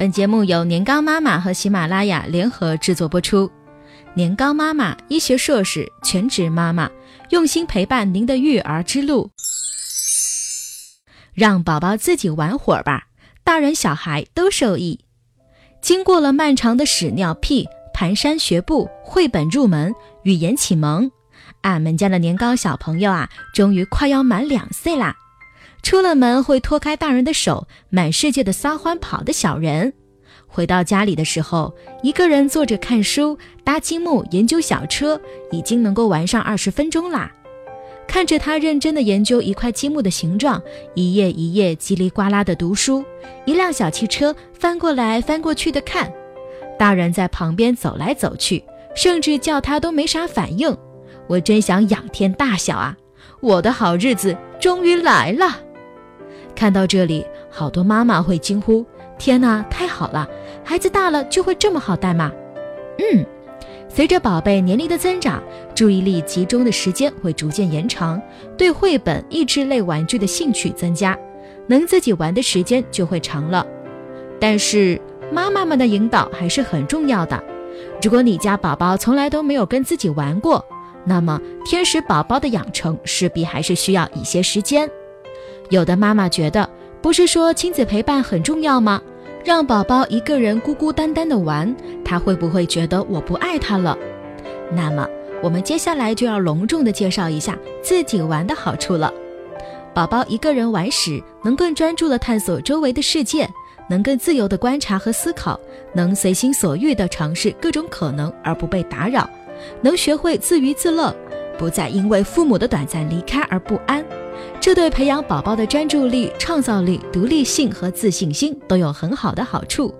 本节目由年糕妈妈和喜马拉雅联合制作播出。年糕妈妈医学硕士，全职妈妈，用心陪伴您的育儿之路。让宝宝自己玩会儿吧，大人小孩都受益。经过了漫长的屎尿屁、蹒跚学步、绘本入门、语言启蒙，俺们家的年糕小朋友啊，终于快要满两岁啦。出了门会脱开大人的手，满世界的撒欢跑的小人，回到家里的时候，一个人坐着看书、搭积木、研究小车，已经能够玩上二十分钟啦。看着他认真的研究一块积木的形状，一页一页叽里呱啦的读书，一辆小汽车翻过来翻过去的看，大人在旁边走来走去，甚至叫他都没啥反应。我真想仰天大笑啊！我的好日子终于来了。看到这里，好多妈妈会惊呼：“天哪，太好了！孩子大了就会这么好带吗？”嗯，随着宝贝年龄的增长，注意力集中的时间会逐渐延长，对绘本、益智类玩具的兴趣增加，能自己玩的时间就会长了。但是妈妈们的引导还是很重要的。如果你家宝宝从来都没有跟自己玩过，那么天使宝宝的养成势必还是需要一些时间。有的妈妈觉得，不是说亲子陪伴很重要吗？让宝宝一个人孤孤单单的玩，他会不会觉得我不爱他了？那么，我们接下来就要隆重的介绍一下自己玩的好处了。宝宝一个人玩时，能更专注的探索周围的世界，能更自由的观察和思考，能随心所欲的尝试各种可能而不被打扰，能学会自娱自乐，不再因为父母的短暂离开而不安。这对培养宝宝的专注力、创造力、独立性和自信心都有很好的好处。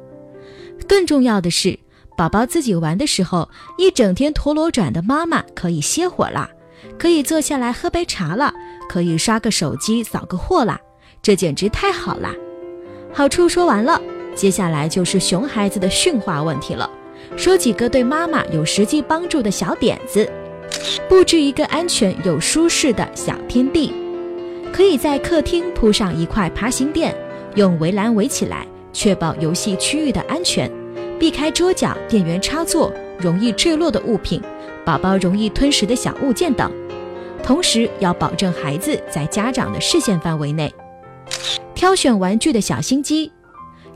更重要的是，宝宝自己玩的时候，一整天陀螺转的妈妈可以歇会儿啦，可以坐下来喝杯茶了，可以刷个手机、扫个货啦，这简直太好啦！好处说完了，接下来就是熊孩子的驯化问题了。说几个对妈妈有实际帮助的小点子：布置一个安全又舒适的小天地。可以在客厅铺上一块爬行垫，用围栏围起来，确保游戏区域的安全，避开桌角、电源插座、容易坠落的物品、宝宝容易吞食的小物件等。同时要保证孩子在家长的视线范围内。挑选玩具的小心机，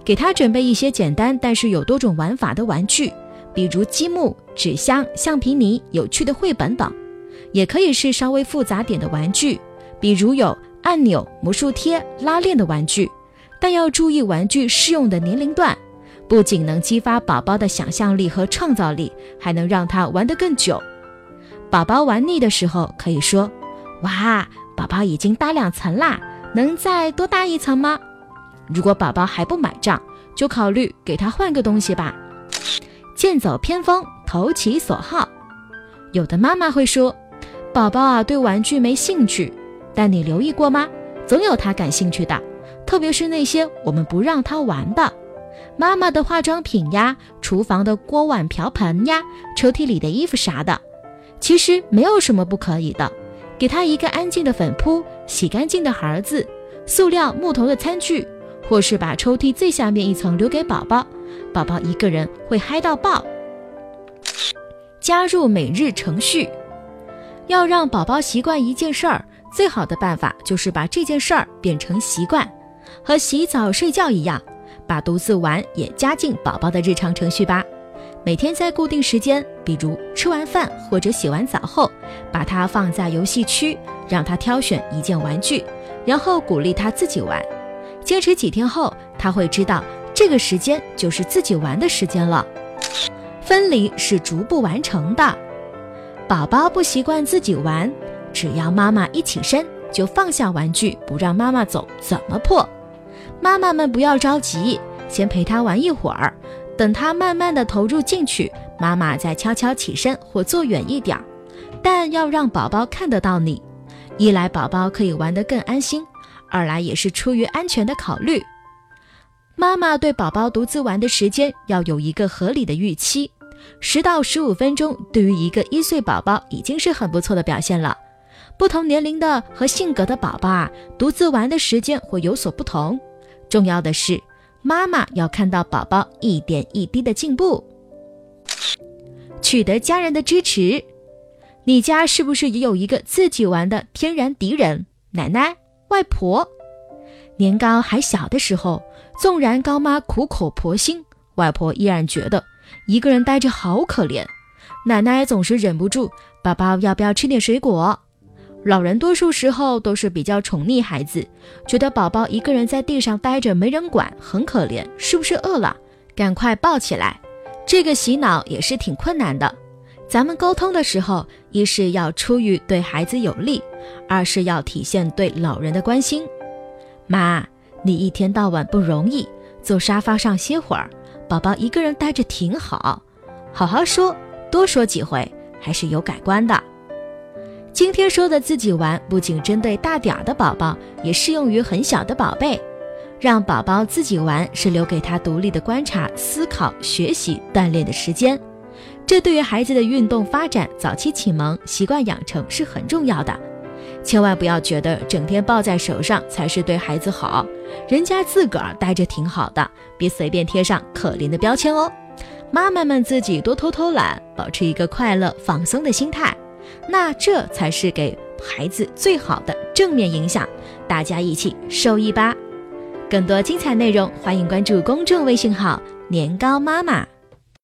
给他准备一些简单但是有多种玩法的玩具，比如积木、纸箱、橡皮泥、有趣的绘本等，也可以是稍微复杂点的玩具。比如有按钮、魔术贴、拉链的玩具，但要注意玩具适用的年龄段，不仅能激发宝宝的想象力和创造力，还能让他玩得更久。宝宝玩腻的时候，可以说：“哇，宝宝已经搭两层啦，能再多搭一层吗？”如果宝宝还不买账，就考虑给他换个东西吧。剑走偏锋，投其所好。有的妈妈会说：“宝宝啊，对玩具没兴趣。”但你留意过吗？总有他感兴趣的，特别是那些我们不让他玩的，妈妈的化妆品呀，厨房的锅碗瓢盆呀，抽屉里的衣服啥的。其实没有什么不可以的，给他一个安静的粉扑，洗干净的盒子，塑料、木头的餐具，或是把抽屉最下面一层留给宝宝，宝宝一个人会嗨到爆。加入每日程序，要让宝宝习惯一件事儿。最好的办法就是把这件事儿变成习惯，和洗澡睡觉一样，把独自玩也加进宝宝的日常程序吧。每天在固定时间，比如吃完饭或者洗完澡后，把它放在游戏区，让他挑选一件玩具，然后鼓励他自己玩。坚持几天后，他会知道这个时间就是自己玩的时间了。分离是逐步完成的，宝宝不习惯自己玩。只要妈妈一起身，就放下玩具，不让妈妈走，怎么破？妈妈们不要着急，先陪他玩一会儿，等他慢慢的投入进去，妈妈再悄悄起身或坐远一点。但要让宝宝看得到你，一来宝宝可以玩得更安心，二来也是出于安全的考虑。妈妈对宝宝独自玩的时间要有一个合理的预期，十到十五分钟，对于一个一岁宝宝已经是很不错的表现了。不同年龄的和性格的宝宝啊，独自玩的时间会有所不同。重要的是，妈妈要看到宝宝一点一滴的进步，取得家人的支持。你家是不是也有一个自己玩的天然敌人？奶奶、外婆。年糕还小的时候，纵然高妈苦口婆心，外婆依然觉得一个人呆着好可怜。奶奶总是忍不住：“宝宝要不要吃点水果？”老人多数时候都是比较宠溺孩子，觉得宝宝一个人在地上待着没人管，很可怜，是不是饿了？赶快抱起来。这个洗脑也是挺困难的。咱们沟通的时候，一是要出于对孩子有利，二是要体现对老人的关心。妈，你一天到晚不容易，坐沙发上歇会儿，宝宝一个人待着挺好，好好说，多说几回，还是有改观的。今天说的自己玩，不仅针对大点儿的宝宝，也适用于很小的宝贝。让宝宝自己玩，是留给他独立的观察、思考、学习、锻炼的时间。这对于孩子的运动发展、早期启蒙、习惯养成是很重要的。千万不要觉得整天抱在手上才是对孩子好，人家自个儿待着挺好的，别随便贴上可怜的标签哦。妈妈们自己多偷偷懒，保持一个快乐放松的心态。那这才是给孩子最好的正面影响，大家一起受益吧！更多精彩内容，欢迎关注公众微信号“年糕妈妈”。